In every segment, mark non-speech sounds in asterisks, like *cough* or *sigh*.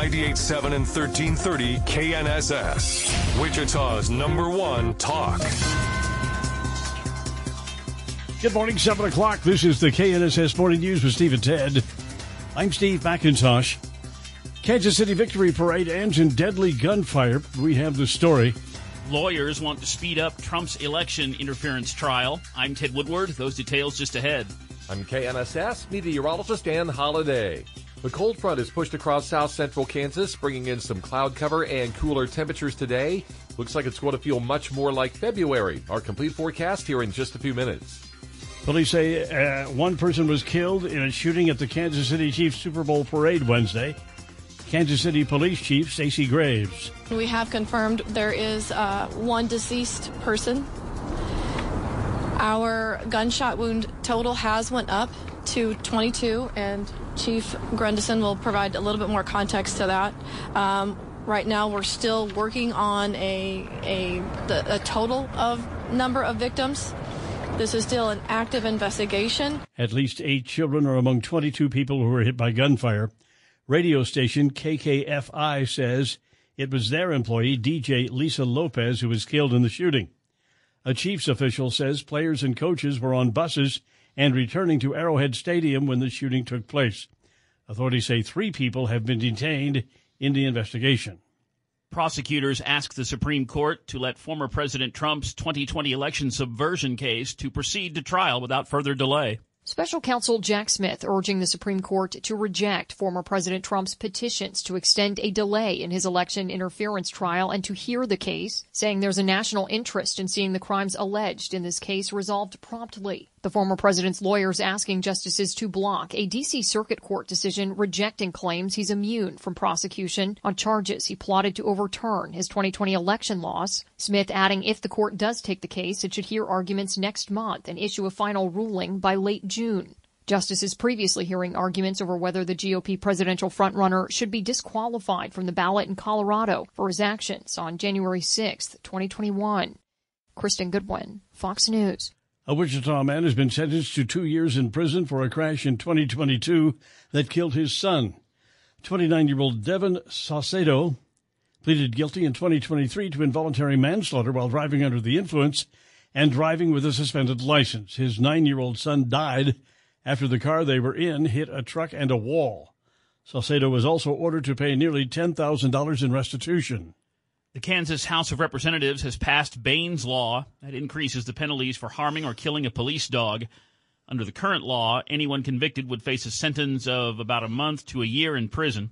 98.7 and 1330 KNSS. Wichita's number one talk. Good morning, 7 o'clock. This is the KNSS Morning News with Steve and Ted. I'm Steve McIntosh. Kansas City Victory Parade ends in deadly gunfire. We have the story. Lawyers want to speed up Trump's election interference trial. I'm Ted Woodward. Those details just ahead. I'm KNSS meteorologist Dan Holiday. The cold front is pushed across south central Kansas, bringing in some cloud cover and cooler temperatures today. Looks like it's going to feel much more like February. Our complete forecast here in just a few minutes. Police say uh, one person was killed in a shooting at the Kansas City Chiefs Super Bowl parade Wednesday. Kansas City Police Chief Stacey Graves. We have confirmed there is uh, one deceased person. Our gunshot wound total has went up to 22, and Chief Grundison will provide a little bit more context to that. Um, right now, we're still working on a, a, a total of number of victims. This is still an active investigation. At least eight children are among 22 people who were hit by gunfire. Radio station KKFI says it was their employee, DJ Lisa Lopez, who was killed in the shooting. A Chiefs official says players and coaches were on buses and returning to Arrowhead Stadium when the shooting took place. Authorities say three people have been detained in the investigation. Prosecutors asked the Supreme Court to let former President Trump's 2020 election subversion case to proceed to trial without further delay. Special counsel Jack Smith urging the Supreme Court to reject former President Trump's petitions to extend a delay in his election interference trial and to hear the case, saying there's a national interest in seeing the crimes alleged in this case resolved promptly. The former president's lawyers asking justices to block a D.C. Circuit Court decision rejecting claims he's immune from prosecution on charges he plotted to overturn his 2020 election loss. Smith adding if the court does take the case, it should hear arguments next month and issue a final ruling by late June. Justices previously hearing arguments over whether the GOP presidential frontrunner should be disqualified from the ballot in Colorado for his actions on January 6, 2021. Kristen Goodwin, Fox News. A Wichita man has been sentenced to two years in prison for a crash in 2022 that killed his son. 29 year old Devin Saucedo pleaded guilty in 2023 to involuntary manslaughter while driving under the influence and driving with a suspended license. His nine year old son died after the car they were in hit a truck and a wall. Saucedo was also ordered to pay nearly $10,000 in restitution. The Kansas House of Representatives has passed Bain's Law that increases the penalties for harming or killing a police dog. Under the current law, anyone convicted would face a sentence of about a month to a year in prison.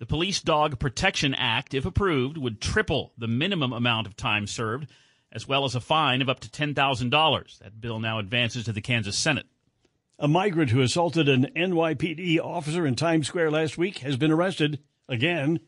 The Police Dog Protection Act, if approved, would triple the minimum amount of time served, as well as a fine of up to $10,000. That bill now advances to the Kansas Senate. A migrant who assaulted an NYPD officer in Times Square last week has been arrested again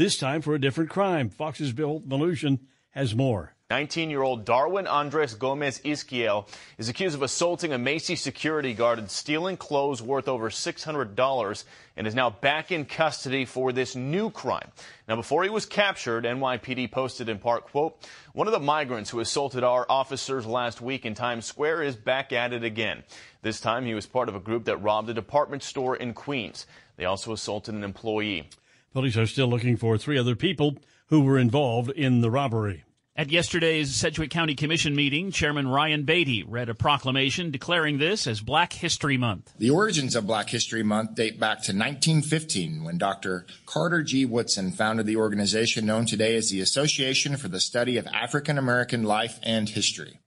this time for a different crime. Fox's Bill Melugin has more. 19-year-old Darwin Andres Gomez Izquiel is accused of assaulting a Macy's security guard and stealing clothes worth over $600 and is now back in custody for this new crime. Now, before he was captured, NYPD posted in part, quote, one of the migrants who assaulted our officers last week in Times Square is back at it again. This time he was part of a group that robbed a department store in Queens. They also assaulted an employee. Police are still looking for three other people who were involved in the robbery. At yesterday's Sedgwick County Commission meeting, Chairman Ryan Baty read a proclamation declaring this as Black History Month. The origins of Black History Month date back to 1915 when Dr. Carter G. Woodson founded the organization known today as the Association for the Study of African American Life and History.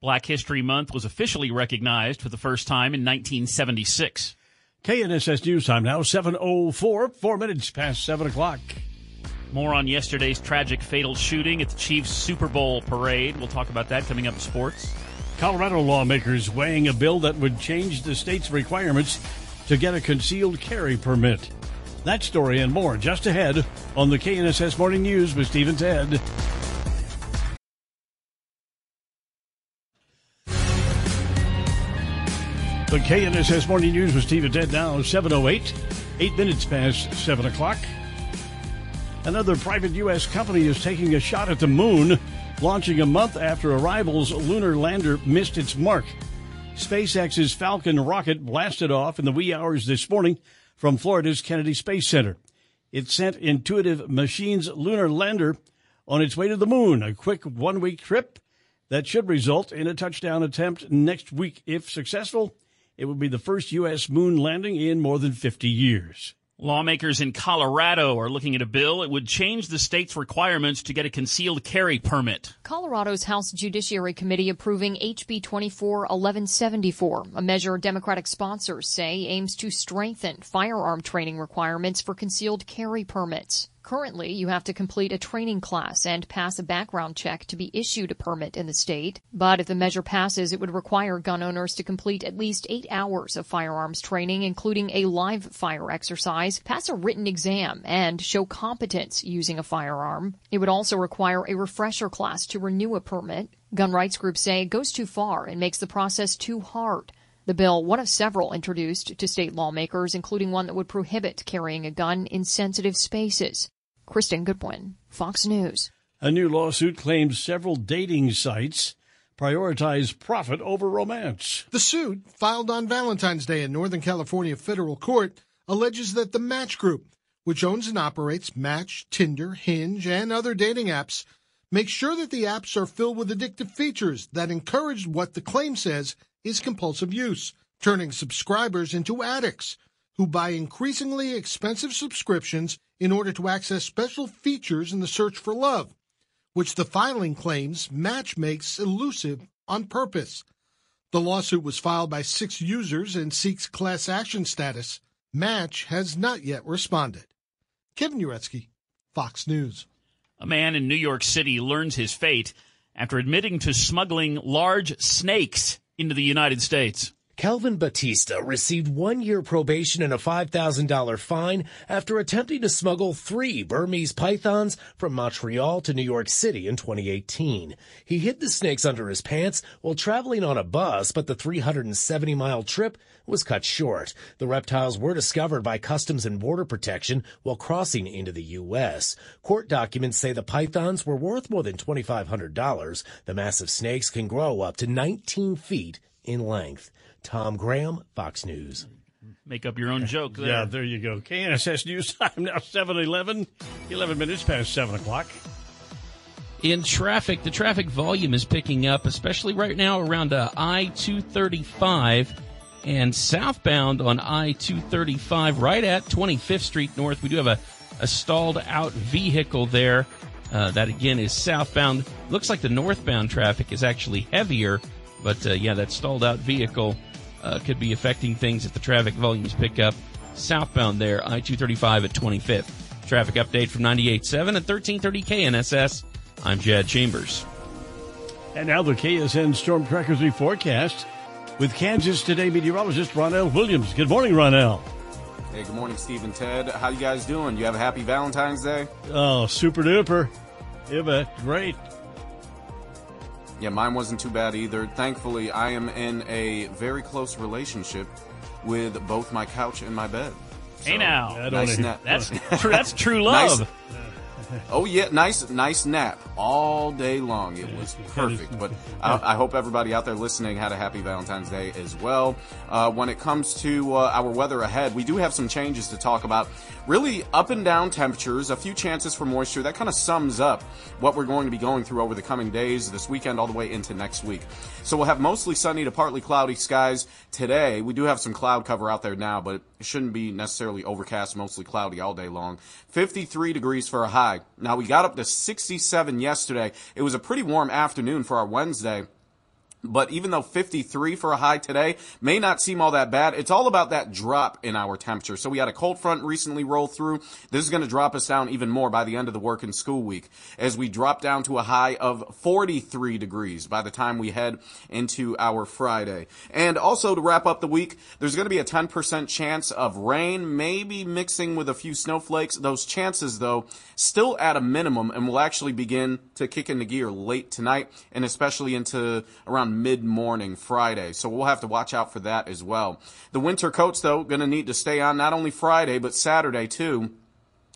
Black History Month was officially recognized for the first time in 1976. KNSS News Time now, 7.04, four minutes past 7 o'clock. More on yesterday's tragic fatal shooting at the Chiefs Super Bowl parade. We'll talk about that coming up in sports. Colorado lawmakers weighing a bill that would change the state's requirements to get a concealed carry permit. That story and more just ahead on the KNSS Morning News with Steve and Ted. The KNSS Morning News with Steve Ted now 708, eight minutes past 7 o'clock. Another private U.S. company is taking a shot at the moon, launching a month after Arrival's lunar lander missed its mark. SpaceX's Falcon rocket blasted off in the wee hours this morning from Florida's Kennedy Space Center. It sent Intuitive Machines' lunar lander on its way to the moon, a quick one week trip that should result in a touchdown attempt next week. If successful, it would be the first U.S. moon landing in more than 50 years. Lawmakers in Colorado are looking at a bill. It would change the state's requirements to get a concealed carry permit. Colorado's House Judiciary Committee approving HB 24 1174, a measure Democratic sponsors say aims to strengthen firearm training requirements for concealed carry permits. Currently, you have to complete a training class and pass a background check to be issued a permit in the state. But if the measure passes, it would require gun owners to complete at least eight hours of firearms training, including a live fire exercise, pass a written exam, and show competence using a firearm. It would also require a refresher class to renew a permit. Gun rights groups say it goes too far and makes the process too hard. The bill, one of several introduced to state lawmakers, including one that would prohibit carrying a gun in sensitive spaces. Kristen Goodwin, Fox News. A new lawsuit claims several dating sites prioritize profit over romance. The suit, filed on Valentine's Day in Northern California federal court, alleges that the Match Group, which owns and operates Match, Tinder, Hinge, and other dating apps, makes sure that the apps are filled with addictive features that encourage what the claim says is compulsive use, turning subscribers into addicts who buy increasingly expensive subscriptions in order to access special features in the search for love, which the filing claims Match makes elusive on purpose. The lawsuit was filed by six users and seeks class action status. Match has not yet responded. Kevin Uretsky, Fox News. A man in New York City learns his fate after admitting to smuggling large snakes into the United States. Calvin Bautista received one year probation and a $5,000 fine after attempting to smuggle three Burmese pythons from Montreal to New York City in 2018. He hid the snakes under his pants while traveling on a bus, but the 370 mile trip was cut short. The reptiles were discovered by Customs and Border Protection while crossing into the U.S. Court documents say the pythons were worth more than $2,500. The massive snakes can grow up to 19 feet in length. Tom Graham, Fox News. Make up your own joke there. Yeah, there you go. KNSS News *laughs* Time now 7 11, 11 minutes past 7 o'clock. In traffic, the traffic volume is picking up, especially right now around uh, I 235 and southbound on I 235, right at 25th Street North. We do have a, a stalled out vehicle there. Uh, that again is southbound. Looks like the northbound traffic is actually heavier, but uh, yeah, that stalled out vehicle uh, could be affecting things if the traffic volumes pick up. Southbound there, I 235 at 25th. Traffic update from 98.7 and 1330 KNSS. I'm Jad Chambers. And now the KSN Storm Tracker Trackers Reforecast with Kansas Today meteorologist Ronell Williams. Good morning, Ronell. Hey, good morning, Steve and Ted. How you guys doing? You have a happy Valentine's Day? Oh, super duper. Yeah, but great. Yeah, mine wasn't too bad either. Thankfully, I am in a very close relationship with both my couch and my bed. Hey now, I nice wanna- na- that's *laughs* that's true love. Nice, Oh yeah, nice, nice nap all day long. It was perfect. But *laughs* I, I hope everybody out there listening had a happy Valentine's Day as well. Uh, when it comes to uh, our weather ahead, we do have some changes to talk about. Really up and down temperatures, a few chances for moisture. That kind of sums up what we're going to be going through over the coming days, this weekend, all the way into next week. So we'll have mostly sunny to partly cloudy skies today. We do have some cloud cover out there now, but it shouldn't be necessarily overcast, mostly cloudy all day long. 53 degrees for a high. Now we got up to 67 yesterday. It was a pretty warm afternoon for our Wednesday. But even though 53 for a high today may not seem all that bad, it's all about that drop in our temperature. So we had a cold front recently roll through. This is going to drop us down even more by the end of the work and school week as we drop down to a high of 43 degrees by the time we head into our Friday. And also to wrap up the week, there's going to be a 10% chance of rain, maybe mixing with a few snowflakes. Those chances though, still at a minimum and will actually begin to kick into gear late tonight and especially into around mid morning Friday. So we'll have to watch out for that as well. The winter coats though, gonna need to stay on not only Friday, but Saturday too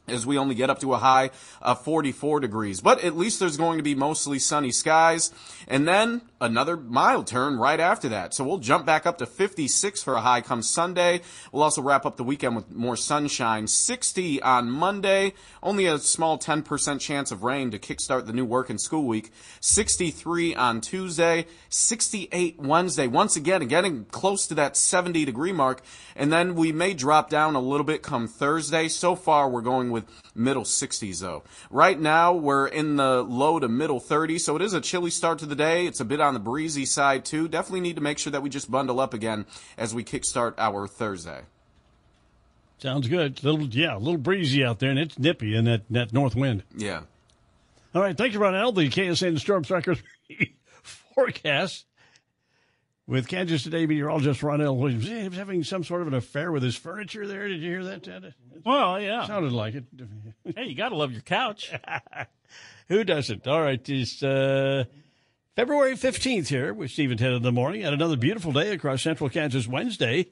as we only get up to a high of 44 degrees. But at least there's going to be mostly sunny skies. And then another mild turn right after that. So we'll jump back up to 56 for a high come Sunday. We'll also wrap up the weekend with more sunshine. 60 on Monday. Only a small 10% chance of rain to kickstart the new work and school week. 63 on Tuesday. 68 Wednesday. Once again, getting close to that 70 degree mark. And then we may drop down a little bit come Thursday. So far, we're going with middle 60s though. Right now, we're in the low to middle 30s, so it is a chilly start to the day. It's a bit on the breezy side too. Definitely need to make sure that we just bundle up again as we kickstart our Thursday. Sounds good. Little yeah, a little breezy out there, and it's nippy in that, that north wind. Yeah. All right, thank you, Ronell. The KSN Storm Tracker *laughs* forecast with Kansas Today meteorologist Ronell Williams. He was having some sort of an affair with his furniture there. Did you hear that, Ted? Well, yeah. Sounded like it. hey, you got to love your couch. *laughs* Who doesn't? All right, it's uh, February 15th here with Stephen Ted in the morning. Had another beautiful day across central Kansas Wednesday.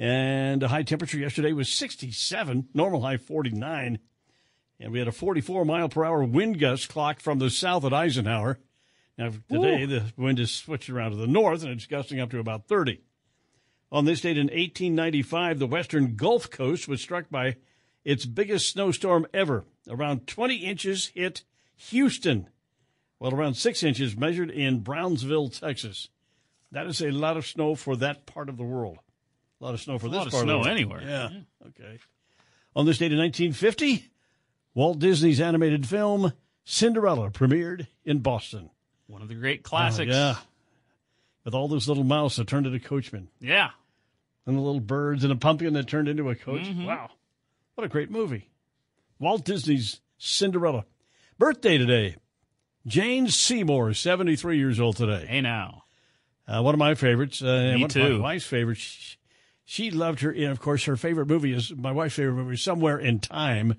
And the high temperature yesterday was 67, normal high 49. And we had a 44 mile per hour wind gust clocked from the south at Eisenhower. Now, today, Ooh. the wind is switched around to the north and it's gusting up to about 30. On this date in 1895, the western Gulf Coast was struck by its biggest snowstorm ever. Around 20 inches hit Houston, while around 6 inches measured in Brownsville, Texas. That is a lot of snow for that part of the world. A lot of snow for a this lot part of snow of the world. anywhere. Yeah. yeah. Okay. On this date in 1950, Walt Disney's animated film Cinderella premiered in Boston. One of the great classics. Oh, yeah. With all those little mouse that turned into coachmen. Yeah. And the little birds and a pumpkin that turned into a coach. Mhm. Wow. What a great movie. Walt Disney's Cinderella. Birthday today. Jane Seymour, 73 years old today. Hey, now. Uh, one of my favorites. Uh, Me one of my too. wife's favorites. She, she loved her. And of course, her favorite movie is my wife's favorite movie, is Somewhere in Time.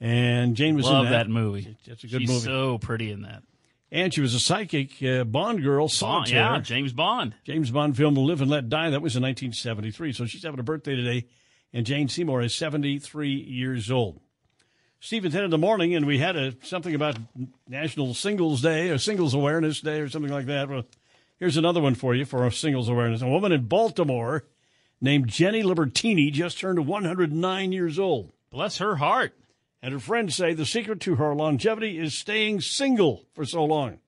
And Jane was Love in that movie. It's a good She's movie. so pretty in that. And she was a psychic uh, Bond girl, Bond, Solitaire. yeah, James Bond. James Bond film Live and Let Die. That was in 1973. So she's having a birthday today. And Jane Seymour is 73 years old. Stephen 10 in the morning, and we had a, something about National Singles Day or Singles Awareness Day or something like that. Well, here's another one for you for singles awareness. A woman in Baltimore named Jenny Libertini just turned 109 years old. Bless her heart. And her friends say the secret to her longevity is staying single for so long.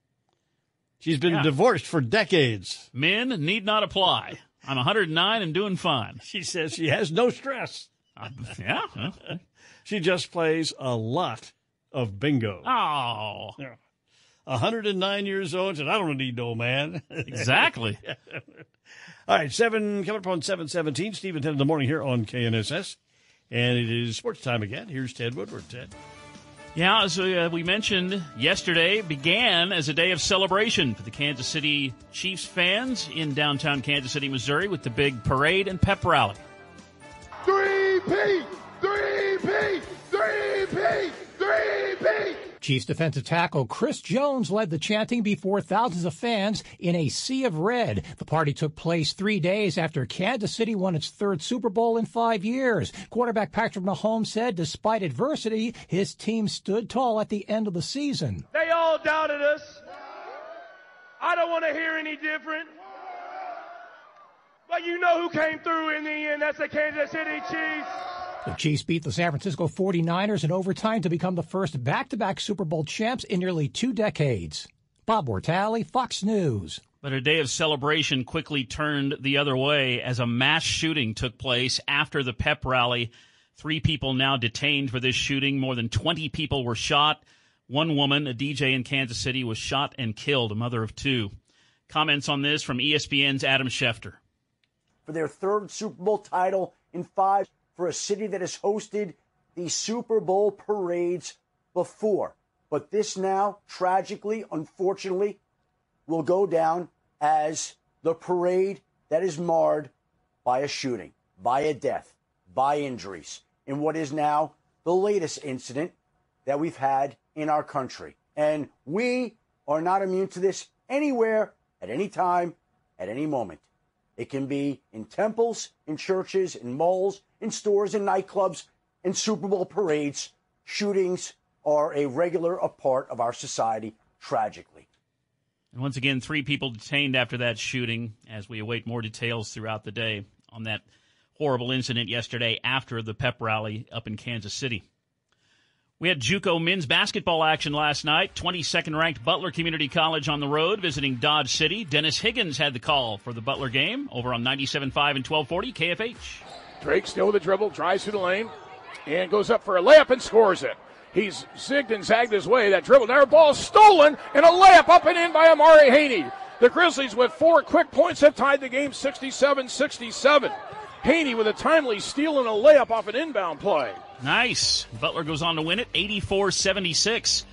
She's been Yeah. divorced for decades. Men need not apply. I'm 109 and doing fine. She says she has no stress. Uh, yeah. She just plays a lot of bingo. Oh. Yeah. 109 years old, and I don't need no man. *laughs* Exactly. All right, seven coming up on 717, Stephen 10 in the morning here on KNSS. And it is sports time again. Here's Ted Woodward. Ted. Yeah, as uh, we mentioned yesterday, began as a day of celebration for the Kansas City Chiefs fans in downtown Kansas City, Missouri, with the big parade and pep rally. Three P, Chiefs defensive tackle Chris Jones led the chanting before thousands of fans in a sea of red. The party took place three days after Kansas City won its third Super Bowl in five years. Quarterback Patrick Mahomes said despite adversity, his team stood tall at the end of the season. They all doubted us. I don't want to hear any different. But you know who came through in the end. That's the Kansas City Chiefs. The Chiefs beat the San Francisco 49ers in overtime to become the first back-to-back Super Bowl champs in nearly two decades. Bob Mortale, Fox News. But a day of celebration quickly turned the other way as a mass shooting took place after the pep rally. Three people now detained for this shooting. More than 20 people were shot. One woman, a DJ in Kansas City, was shot and killed, a mother of two. Comments on this from ESPN's Adam Schefter. For their third Super Bowl title in five, for a city that has hosted the Super Bowl parades before. But this now, tragically, unfortunately, will go down as the parade that is marred by a shooting, by a death, by injuries, in what is now the latest incident that we've had in our country. And we are not immune to this anywhere, at any time, at any moment. It can be in temples, in churches, in malls, in stores, in nightclubs, in Super Bowl parades. Shootings are a regular a part of our society, tragically. And once again, three people detained after that shooting as we await more details throughout the day on that horrible incident yesterday after the pep rally up in Kansas City. We had JUCO men's basketball action last night. 22nd ranked Butler Community College on the road visiting Dodge City. Dennis Higgins had the call for the Butler game over on 97.5 and 1240 KFH. Drake still with the dribble, drives through the lane, and goes up for a layup and scores it. He's zigged and zagged his way. That dribble there, ball stolen, and a layup up and in by Amari Haney. The Grizzlies with four quick points have tied the game 67 67. Haney with a timely steal and a layup off an inbound play. Nice. Butler goes on to win it 84 76.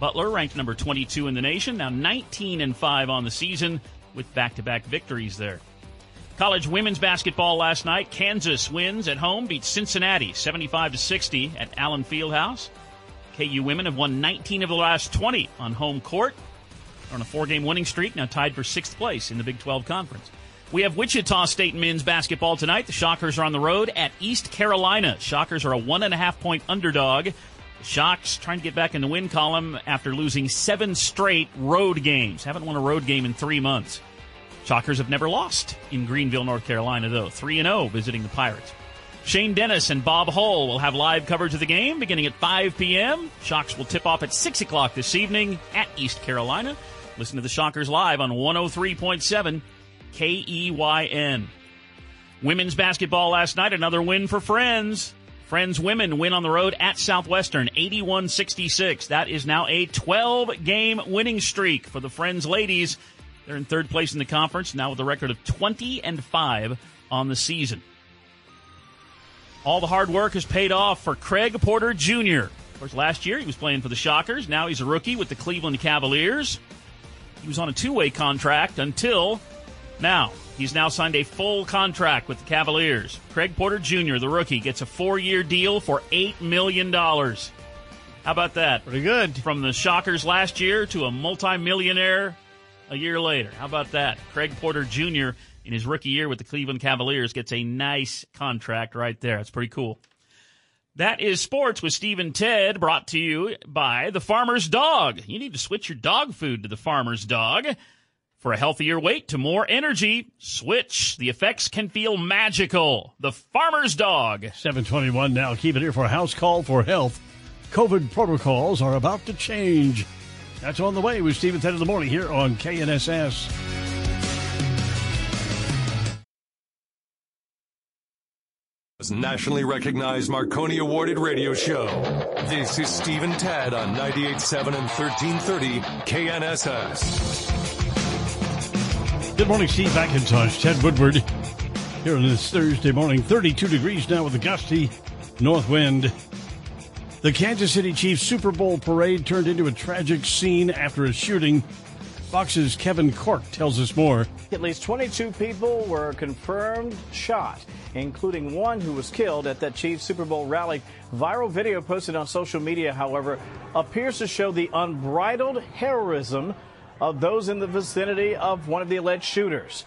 Butler ranked number 22 in the nation, now 19 and 5 on the season with back to back victories there. College women's basketball last night. Kansas wins at home, beats Cincinnati 75 to 60 at Allen Fieldhouse. KU women have won 19 of the last 20 on home court. They're on a four game winning streak, now tied for sixth place in the Big 12 Conference. We have Wichita State men's basketball tonight. The Shockers are on the road at East Carolina. Shockers are a one and a half point underdog. The Shocks trying to get back in the win column after losing seven straight road games. Haven't won a road game in three months. Shockers have never lost in Greenville, North Carolina, though. 3 0 visiting the Pirates. Shane Dennis and Bob Hull will have live coverage of the game beginning at 5 p.m. Shocks will tip off at 6 o'clock this evening at East Carolina. Listen to the Shockers live on 103.7 KEYN. Women's basketball last night, another win for Friends. Friends women win on the road at Southwestern 81 66. That is now a 12 game winning streak for the Friends ladies. They're in third place in the conference, now with a record of 20 and 5 on the season. All the hard work has paid off for Craig Porter Jr. Of course, last year he was playing for the Shockers. Now he's a rookie with the Cleveland Cavaliers. He was on a two way contract until now. He's now signed a full contract with the Cavaliers. Craig Porter Jr., the rookie, gets a four year deal for $8 million. How about that? Pretty good. From the Shockers last year to a multimillionaire a year later. How about that? Craig Porter Jr. in his rookie year with the Cleveland Cavaliers gets a nice contract right there. That's pretty cool. That is Sports with Steve and Ted, brought to you by the Farmer's Dog. You need to switch your dog food to the Farmer's Dog. For a healthier weight to more energy, switch. The effects can feel magical. The Farmer's Dog. 721 now. Keep it here for a house call for health. COVID protocols are about to change. That's on the way with Stephen 10 in the morning here on KNSS. Nationally recognized Marconi awarded radio show. This is Stephen Tad on 98.7 and 1330 KNSS. Good morning, Steve McIntosh, Ted Woodward, here on this Thursday morning. 32 degrees now with a gusty north wind. The Kansas City Chiefs Super Bowl parade turned into a tragic scene after a shooting. Fox's Kevin Corke tells us more. At least 22 people were confirmed shot, including one who was killed at that Chiefs Super Bowl rally. Viral video posted on social media, however, appears to show the unbridled heroism of those in the vicinity of one of the alleged shooters.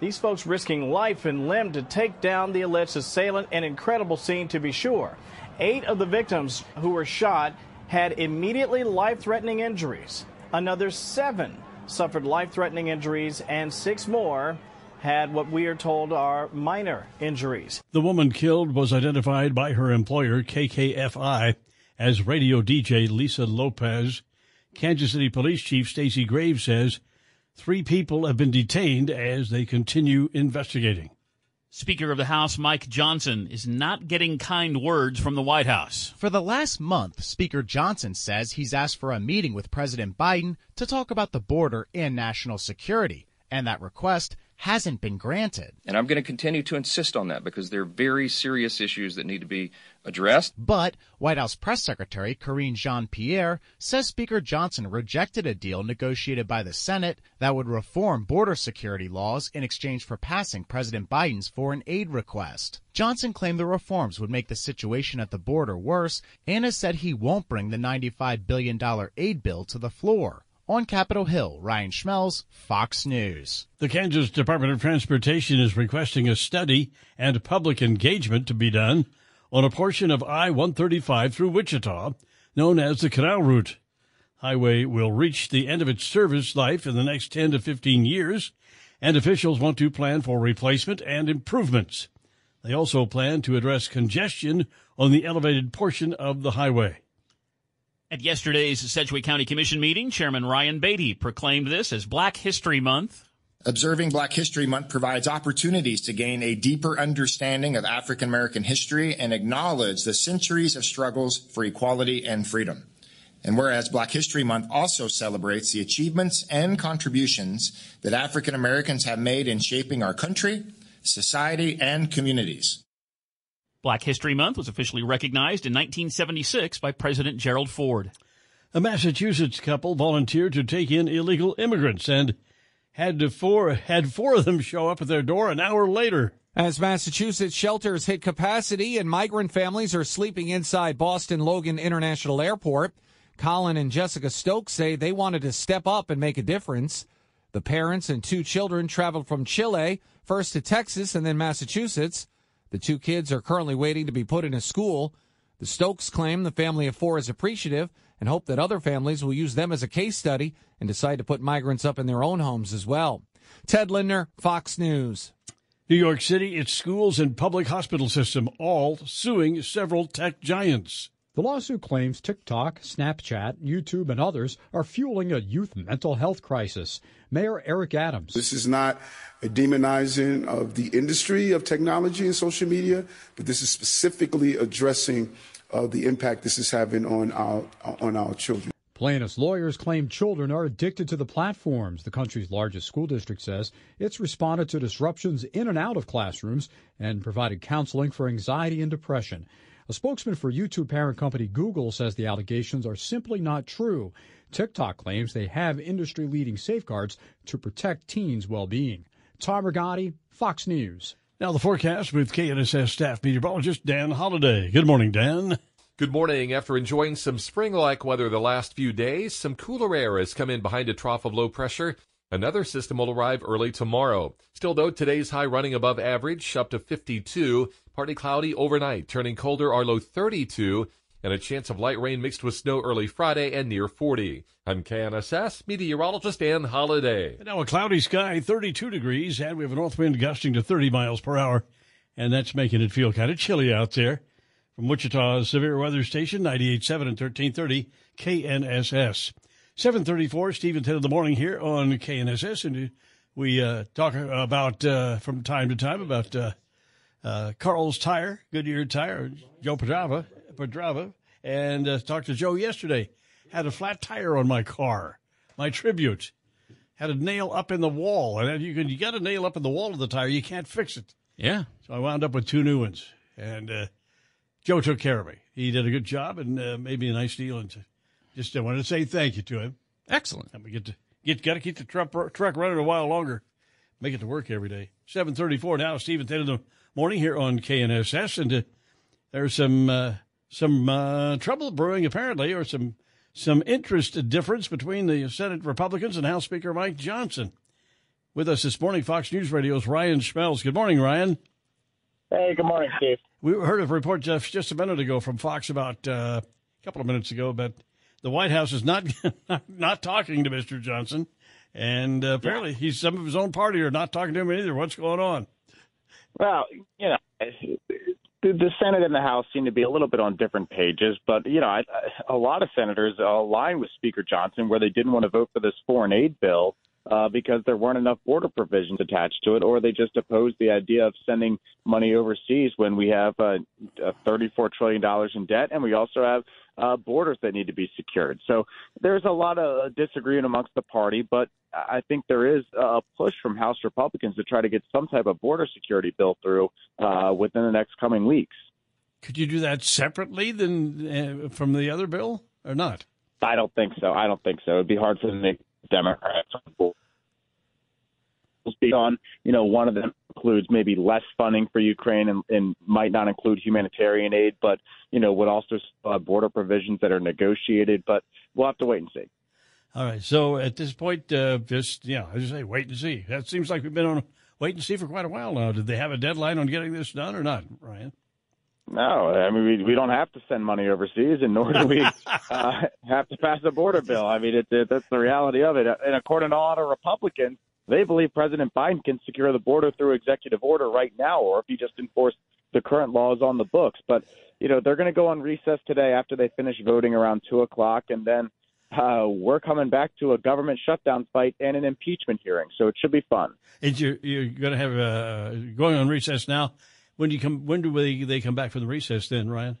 These folks risking life and limb to take down the alleged assailant. An incredible scene, to be sure. Eight of the victims who were shot had immediately life threatening injuries. Another seven suffered life threatening injuries, and six more had what we are told are minor injuries. The woman killed was identified by her employer, KKFI, as radio DJ Lisa Lopez. Kansas City Police Chief Stacey Graves says three people have been detained as they continue investigating. Speaker of the House Mike Johnson is not getting kind words from the White House. For the last month, Speaker Johnson says he's asked for a meeting with President Biden to talk about the border and national security, and that request hasn't been granted. And I'm going to continue to insist on that because there are very serious issues that need to be addressed. But White House Press Secretary Karine Jean Pierre says Speaker Johnson rejected a deal negotiated by the Senate that would reform border security laws in exchange for passing President Biden's foreign aid request. Johnson claimed the reforms would make the situation at the border worse and has said he won't bring the $95 billion aid bill to the floor. On Capitol Hill, Ryan Schmelz, Fox News. The Kansas Department of Transportation is requesting a study and public engagement to be done on a portion of I 135 through Wichita, known as the Canal Route. Highway will reach the end of its service life in the next 10 to 15 years, and officials want to plan for replacement and improvements. They also plan to address congestion on the elevated portion of the highway. At yesterday's Sedgwick County Commission meeting, Chairman Ryan Baty proclaimed this as Black History Month. Observing Black History Month provides opportunities to gain a deeper understanding of African American history and acknowledge the centuries of struggles for equality and freedom. And whereas Black History Month also celebrates the achievements and contributions that African Americans have made in shaping our country, society, and communities. Black History Month was officially recognized in 1976 by President Gerald Ford. A Massachusetts couple volunteered to take in illegal immigrants and had to four had four of them show up at their door an hour later. As Massachusetts shelters hit capacity and migrant families are sleeping inside Boston Logan International Airport, Colin and Jessica Stokes say they wanted to step up and make a difference. The parents and two children traveled from Chile, first to Texas and then Massachusetts. The two kids are currently waiting to be put in a school. The Stokes claim the family of four is appreciative and hope that other families will use them as a case study and decide to put migrants up in their own homes as well. Ted Lindner, Fox News. New York City, its schools and public hospital system all suing several tech giants. The lawsuit claims TikTok, Snapchat, YouTube, and others are fueling a youth mental health crisis. Mayor Eric Adams. This is not a demonizing of the industry of technology and social media, but this is specifically addressing uh, the impact this is having on our on our children. Plaintiffs' lawyers claim children are addicted to the platforms. The country's largest school district says it's responded to disruptions in and out of classrooms and provided counseling for anxiety and depression. A spokesman for YouTube parent company Google says the allegations are simply not true. TikTok claims they have industry leading safeguards to protect teens' well being. Tom Rigotti, Fox News. Now, the forecast with KNSS staff meteorologist Dan Holliday. Good morning, Dan. Good morning. After enjoying some spring like weather the last few days, some cooler air has come in behind a trough of low pressure. Another system will arrive early tomorrow. Still, though, today's high running above average, up to 52. Partly cloudy overnight, turning colder, our low 32, and a chance of light rain mixed with snow early Friday and near 40. I'm KNSS meteorologist Dan Holliday. And now a cloudy sky, 32 degrees, and we have a north wind gusting to 30 miles per hour, and that's making it feel kind of chilly out there. From Wichita's Severe Weather Station, 98.7 and 1330 KNSS. 734, Stephen 10 in the morning here on KNSS, and we uh, talk about, uh, from time to time, about uh, uh, Carl's Tire, Goodyear Tire, Joe Pedrava, Pedrava, and uh, talked to Joe yesterday. Had a flat tire on my car, my Tribute. Had a nail up in the wall, and you can you got a nail up in the wall of the tire, you can't fix it. Yeah. So I wound up with two new ones, and uh, Joe took care of me. He did a good job and uh, made me a nice deal, and just I wanted to say thank you to him. Excellent. And we get to Get got to keep the truck truck running a while longer. Make it to work every day. Seven thirty four now. Stephen ten in the morning here on KNSS, and uh, there's some uh, some uh, trouble brewing apparently, or some some interest difference between the Senate Republicans and House Speaker Mike Johnson. With us this morning, Fox News Radio's Ryan Schmelz. Good morning, Ryan. Hey, good morning, Steve. We heard a report just, just a minute ago from Fox about uh, a couple of minutes ago, but the White House is not *laughs* not talking to Mr. Johnson, and uh, apparently he's some of his own party are not talking to him either. What's going on? Well, you know, the, Senate and the House seem to be a little bit on different pages, but you know, I, a lot of senators align with Speaker Johnson where they didn't want to vote for this foreign aid bill uh, because there weren't enough border provisions attached to it, or they just opposed the idea of sending money overseas when we have uh, $34 trillion in debt, and we also have uh, borders that need to be secured. So there's a lot of disagreement amongst the party, but I think there is a push from House Republicans to try to get some type of border security bill through uh, within the next coming weeks. Could you do that separately than uh, from the other bill, or not? I don't think so. I don't think so. It'd be hard for the Democrats speak on. You know, one of them includes maybe less funding for Ukraine and, and might not include humanitarian aid, but you know would also have border provisions that are negotiated. But we'll have to wait and see. All right. So at this point, uh, just yeah, I just say wait and see. That seems like we've been on wait and see for quite a while now. Did they have a deadline on getting this done or not, Ryan? No, I mean we we don't have to send money overseas, and nor do we *laughs* uh, have to pass a border bill. I mean, it, it, that's the reality of it. And according to a lot of Republicans, they believe President Biden can secure the border through executive order right now, or if he just enforced the current laws on the books. But you know they're going to go on recess today after they finish voting around two o'clock, and then uh, we're coming back to a government shutdown fight and an impeachment hearing. So it should be fun. And you're, you're going to have uh, going on recess now. When do you come? When do they they come back from the recess? Then, Ryan.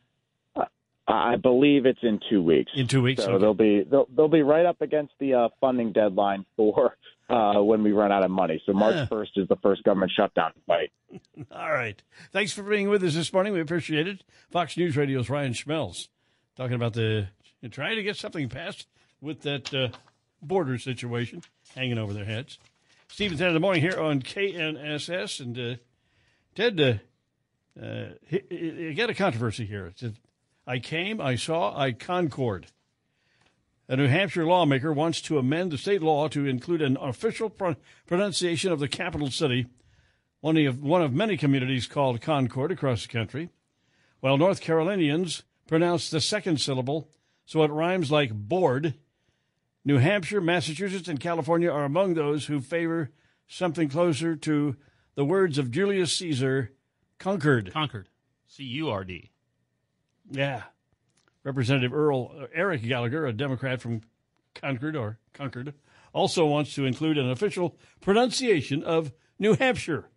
I believe it's in two weeks. In two weeks, so okay. they'll be they'll, they'll be right up against the uh, funding deadline for *laughs* uh, when we run out of money. So March first is the first government shutdown fight. *laughs* All right. Thanks for being with us this morning. We appreciate it. Fox News Radio's Ryan Schmelz talking about the trying to get something passed with that uh, border situation hanging over their heads. Stephen Ted in the morning here on KNSS and uh, Ted. Uh, you got a controversy here. I came, I saw, I concord. A New Hampshire lawmaker wants to amend the state law to include an official pro- pronunciation of the capital city, one of, one of many communities called Concord across the country, while North Carolinians pronounce the second syllable so it rhymes like board. New Hampshire, Massachusetts, and California are among those who favor something closer to the words of Julius Caesar, Concord. Concord. C U R D. Yeah. Representative Earl uh, Eric Gallagher, a Democrat from Concord or Concord, also wants to include an official pronunciation of New Hampshire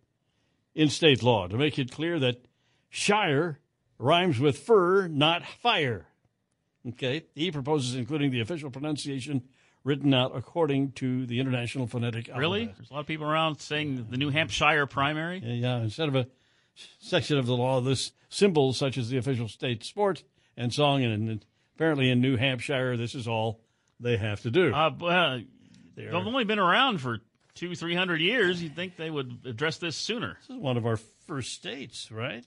in state law to make it clear that Shire rhymes with fur, not fire. Okay. He proposes including the official pronunciation written out according to the International Phonetic Alphabet. Really? There's a lot of people around saying the New Hampshire primary. Yeah, yeah. Instead of a section of the law, this symbols such as the official state sport and song, and apparently in New Hampshire, this is all they have to do. Uh, well, they've only been around for two, three hundred years. You'd think they would address this sooner. This is one of our first states, right?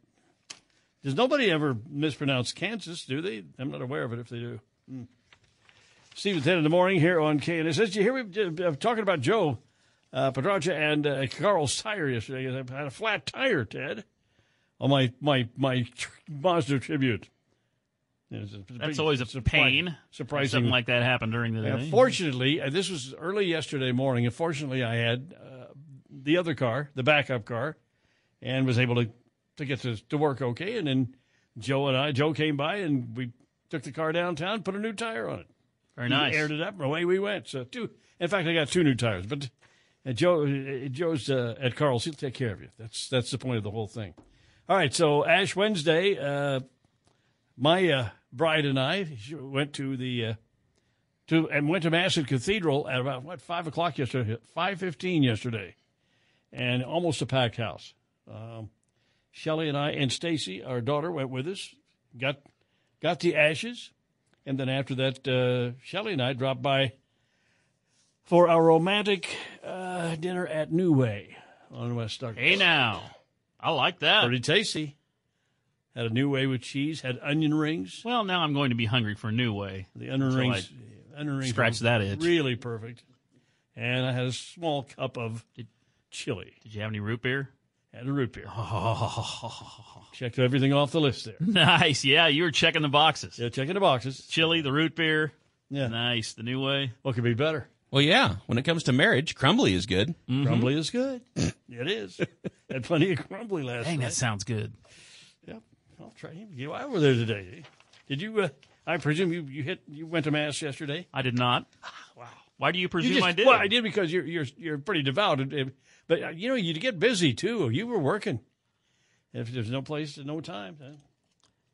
Does nobody ever mispronounce Kansas, do they? I'm not aware of it if they do. Hmm. Steve 10 in the morning here on KNS. Did you hear me uh, talking about Joe uh, Pedracha and uh, Carl's tire yesterday? I had a flat tire, Ted, on my, my, my Mazda Tribute. It's a, it's That's always a surpri- pain. Surprising. Something like that happened during the day. fortunately, uh, this was early yesterday morning. And fortunately, I had uh, the other car, the backup car, and was able to, to get to, to work okay. And then Joe and I, Joe came by and we took the car downtown, put a new tire on it. Very nice. He aired it up, and away we went. So two. In fact, I got two new tires. But uh, Joe, uh, Joe's uh, at Carl's. He'll take care of you. That's that's the point of the whole thing. All right. So Ash Wednesday, uh, my uh, bride and I went to the uh, to and went to Mass at Cathedral at about what five o'clock yesterday, five fifteen yesterday, and almost a packed house. Um, Shelly and I and Stacy, our daughter, went with us. Got got the ashes, and then after that, uh, Shelly and I dropped by for our romantic uh, dinner at NuWay on West Douglas. Hey now, I like that. Pretty tasty. Had a NuWay with cheese. Had onion rings. Well, now I'm going to be hungry for a NuWay. The onion So rings. I onion rings. scratch that itch. Really perfect. And I had a small cup of chili. Did you have any root beer? Had a root beer. *laughs* Checked everything off the list there. Nice. Yeah, you were checking the boxes. Yeah, checking the boxes. Chili, the root beer. Yeah. Nice. The NuWay. What could be better? Well, yeah. When it comes to marriage, crumbly is good. Crumbly mm-hmm. is good. *laughs* it is. Had plenty of crumbly last Dang, night. that sounds good. Yep. I'll try him. You over there today. Did you? Uh, I presume you, you hit you went to mass yesterday. I did not. wow. Why do you presume You just- I did? Well, I did because you're you're you're pretty devout, but uh, you know you get busy too. You were working. If there's no place, no time. Then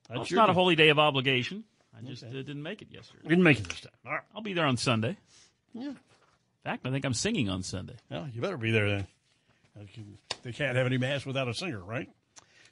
Well, it's not a holy day of obligation. I just uh, didn't make it yesterday. Didn't make it this time. All right. I'll be there on Sunday. Yeah. In fact, I think I'm singing on Sunday. Well, you better be there then. They can't have any mass without a singer, right?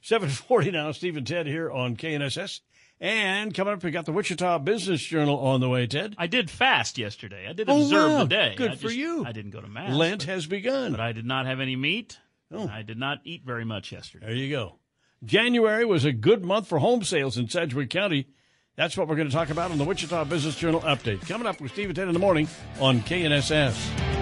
740 now, Steve and Ted here on KNSS. And coming up, we got the Wichita Business Journal on the way, Ted. I did fast yesterday. I did Oh, observe wow. the day. Good I for just- you. I didn't go to mass. Lent but, has begun. but I did not have any meat. Oh. I did not eat very much yesterday. There you go. January was a good month for home sales in Sedgwick County. That's what we're going to talk about on the Wichita Business Journal update. Coming up with Steve and Ted in the morning on KNSS.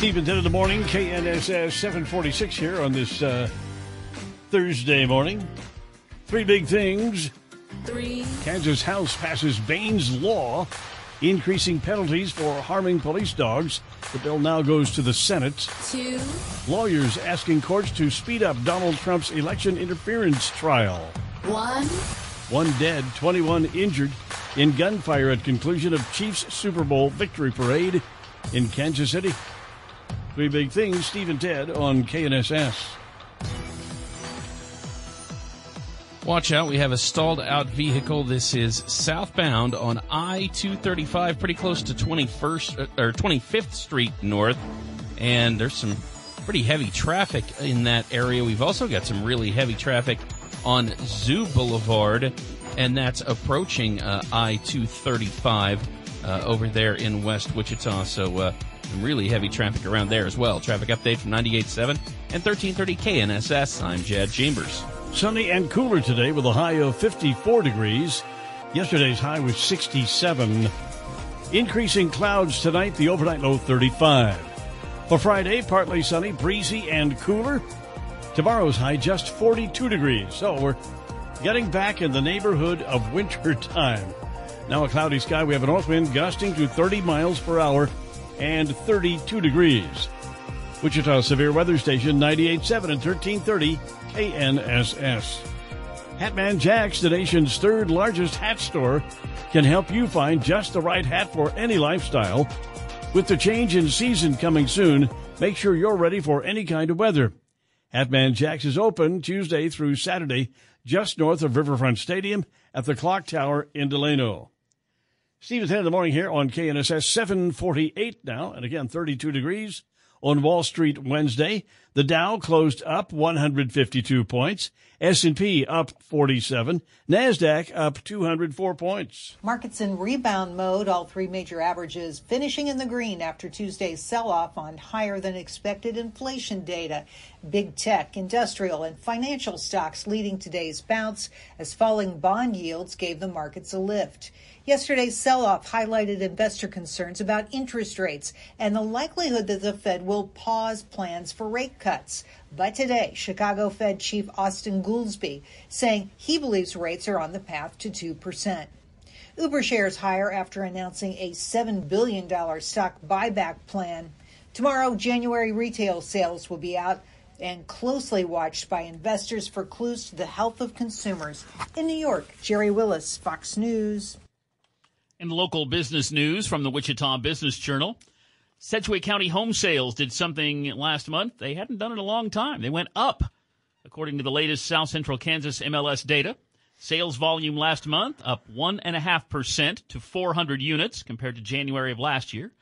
And Ted in the morning, KNSS 746 here on this uh, Thursday morning. Three big things. Three. Kansas House passes Baines Law, increasing penalties for harming police dogs. The bill now goes to the Senate. Two. Lawyers asking courts to speed up Donald Trump's election interference trial. One. One dead, 21 injured in gunfire at conclusion of Chiefs Super Bowl victory parade in Kansas City. Three big things, Steve and Ted on KNSS. Watch out, we have a stalled out vehicle. This is southbound on I 235, pretty close to 21st uh, or 25th Street North. And there's some pretty heavy traffic in that area. We've also got some really heavy traffic on Zoo Boulevard, and that's approaching uh, I 235 uh, over there in West Wichita. So, uh, really heavy traffic around there as well. Traffic update from 98.7 and 1330 KNSS. I'm Jed Chambers. Sunny and cooler today with a high of 54 degrees. Yesterday's high was 67. Increasing clouds tonight, the overnight low 35. For Friday, partly sunny, breezy, and cooler. Tomorrow's high just 42 degrees. So we're getting back in the neighborhood of winter *laughs* time. Now a cloudy sky. We have a north wind gusting to 30 miles per hour and 32 degrees. Wichita Severe Weather Station 98.7 and 1330 KNSS. Hatman Jacks, the nation's third largest hat store, can help you find just the right hat for any lifestyle. With the change in season coming soon, make sure you're ready for any kind of weather. Hatman Jacks is open Tuesday through Saturday just north of Riverfront Stadium at the Clock Tower in Delano. Steve 10 in the morning here on KNSS 748 now, and again 32 degrees on Wall Street Wednesday. The Dow closed up 152 points. S&P up 47. Nasdaq up 204 points. Markets in rebound mode, all three major averages finishing in the green after Tuesday's sell-off on higher than expected inflation data. Big tech, industrial, and financial stocks leading today's bounce as falling bond yields gave the markets a lift. Yesterday's sell off highlighted investor concerns about interest rates and the likelihood that the Fed will pause plans for rate cuts. But today, Chicago Fed Chief Austin Goolsbee saying he believes rates are on the path to 2%. Uber shares higher after announcing a $7 billion stock buyback plan. Tomorrow, January retail sales will be out and closely watched by investors for clues to the health of consumers. In New York, Jerry Willis, Fox News. In local business news from the Wichita Business Journal, Sedgwick County home sales did something last month they hadn't done in a long time. They went up. According to the latest South Central Kansas MLS data, sales volume last month up 1.5% to 400 units compared to January of last year.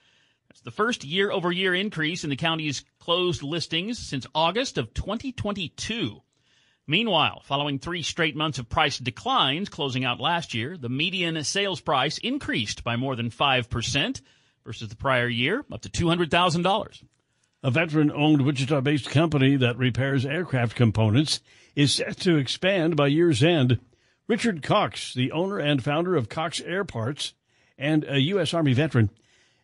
That's the first year over year increase in the county's closed listings since August of 2022. Meanwhile, following three straight months of price declines closing out last year, the median sales price increased by more than 5% versus the prior year, up to $200,000. A veteran owned Wichita based company that repairs aircraft components is set to expand by year's end. Richard Cox, the owner and founder of Cox Air Parts and a U.S. Army veteran,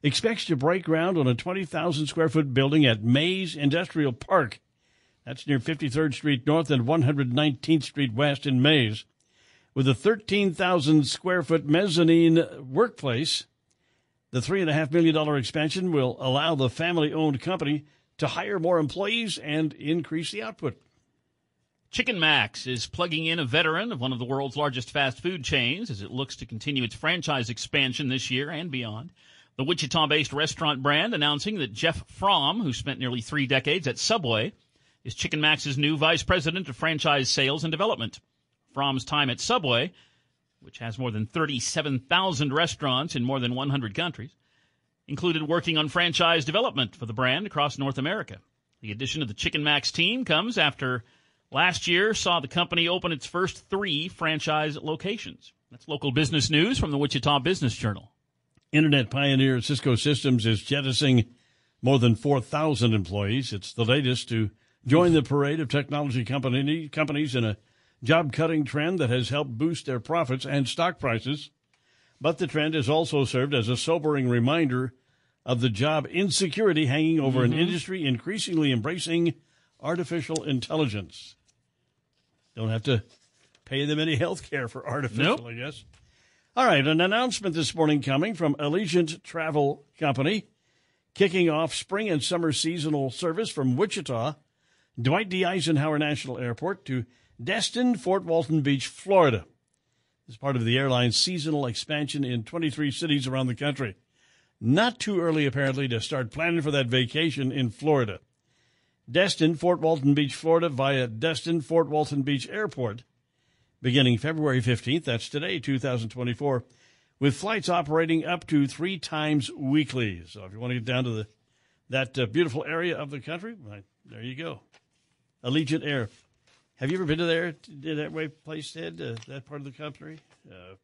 expects to break ground on a 20,000 square foot building at Maize Industrial Park that's near 53rd Street North and 119th Street West in Maize. With a 13,000 square foot mezzanine workplace, the $3.5 million expansion will allow the family owned company to hire more employees and increase the output. Chick N Max is plugging in a veteran of one of the world's largest fast food chains as it looks to continue its franchise expansion this year and beyond. The Wichita based restaurant brand announcing that Jeff Fromm, who spent nearly three decades at Subway, is Chick N Max's new vice president of franchise sales and development. Fromm's time at Subway, which has more than 37,000 restaurants in more than 100 countries, included working on franchise development for the brand across North America. The addition of the Chick N Max team comes after last year saw the company open its first three franchise locations. That's local business news from the Wichita Business Journal. Internet pioneer Cisco Systems is jettisoning more than 4,000 employees. It's the latest to join the parade of technology company, companies in a job cutting trend that has helped boost their profits and stock prices. But the trend has also served as a sobering reminder of the job insecurity hanging over mm-hmm. an industry increasingly embracing artificial intelligence. Don't have to pay them any *laughs* health care for artificial, nope. I guess. All right, an announcement this morning coming from Allegiant Travel Company, kicking off spring and summer seasonal service from Wichita Dwight D. Eisenhower National Airport to Destin, Fort Walton Beach, Florida, as part of the airline's seasonal expansion in 23 cities around the country. Not too early, apparently, to start planning for that vacation in Florida. Destin, Fort Walton Beach, Florida, via Destin, Fort Walton Beach Airport, beginning February 15th, that's today, 2024, with flights operating up to three times weekly. So if you want to get down to the that uh, beautiful area of the country, right, there you go. Allegiant Air. Have you ever been to there, to that way place, Ted, uh, that part of the country? Uh,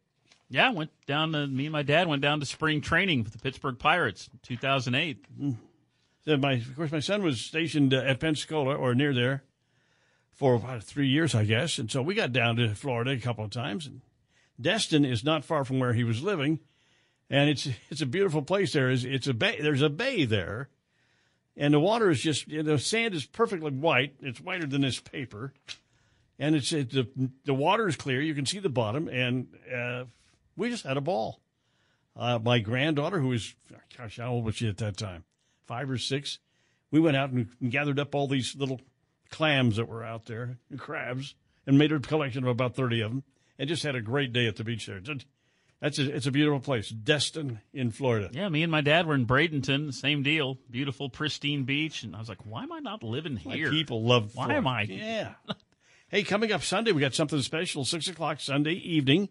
yeah, went down. To, me and my dad went down to spring training with the Pittsburgh Pirates in 2008. Mm. So my, of course, my son was stationed uh, at Pensacola or near there for about three years, I guess, and so we got down to Florida a couple of times. And Destin is not far from where he was living, and it's it's a beautiful place. There is it's a bay. There's a bay there, and the water is just the sand is perfectly white. It's whiter than this paper, and it's it, the the water is clear. You can see the bottom, and uh, we just had a ball. Uh, my granddaughter, who was gosh, how old was she at that time? Five or six. We went out and gathered up all these little clams that were out there, crabs, and made a collection of about thirty of them, and just had a great day at the beach there. That's a, it's a beautiful place, Destin in Florida. Yeah, me and my dad were in Bradenton, same deal, beautiful, pristine beach, and I was like, why am I not living here? My people love. Why am I? Yeah. *laughs* hey, coming up Sunday, we got something special. Six o'clock Sunday evening.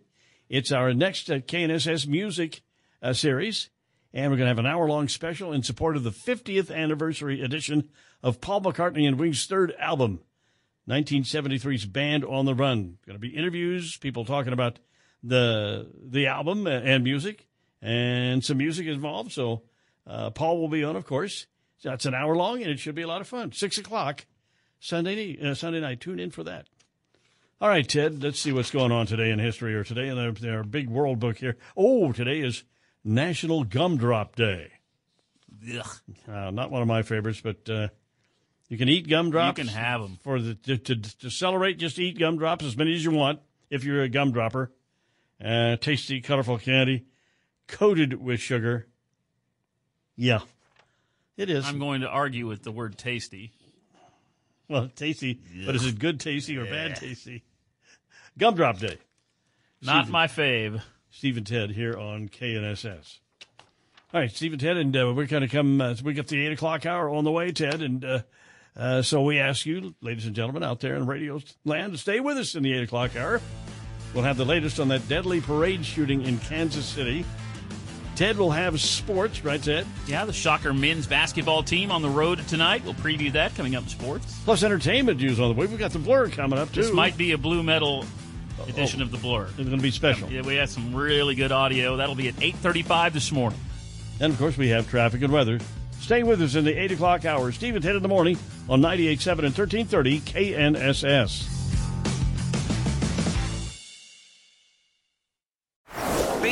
It's our next uh, KNSS music uh, series, And we're going to have an hour long special in support of the 50th anniversary edition of Paul McCartney and Wings' third album, 1973's Band on the Run. Going to be interviews, people talking about the the album and music, and some music involved. So uh, Paul will be on, of course. That's an hour long, and it should be a lot of fun. Six o'clock Sunday uh, Sunday night. Tune in for that. All right, Ted. Let's see what's going on today in history or today in our, our big world book here. Oh, today is National Gumdrop Day. Uh, not one of my favorites, but uh, you can eat gumdrops. You can have them for the to, to, to celebrate. Just eat gumdrops as many as you want if you're a gumdropper. Uh, tasty, colorful candy coated with sugar. Yeah, it is. I'm going to argue with the word tasty. Well, tasty, but is it good tasty or yeah. bad tasty? Gumdrop Day. Not Steve, my fave. Steve and Ted here on KNSS. All right, Steve and Ted, and uh, we're going to come. Uh, we got the eight o'clock hour on the way, Ted, and uh, uh, so we ask you, ladies and gentlemen, out there in radio land, to stay with us in the eight o'clock hour. We'll have the latest on that deadly parade shooting in Kansas City. Ted will have sports, right, Ted? Yeah, the Shocker men's basketball team on the road tonight. We'll preview that coming up in sports. Plus entertainment news on the way. We've got the Blur coming up, too. This might be a blue metal edition oh, of the Blur. It's going to be special. Yeah, we have some really good audio. That'll be at 8.35 this morning. And, of course, we have traffic and weather. Stay with us in the 8 o'clock hour. Steve and Ted in the morning on 98.7 and 1330 KNSS.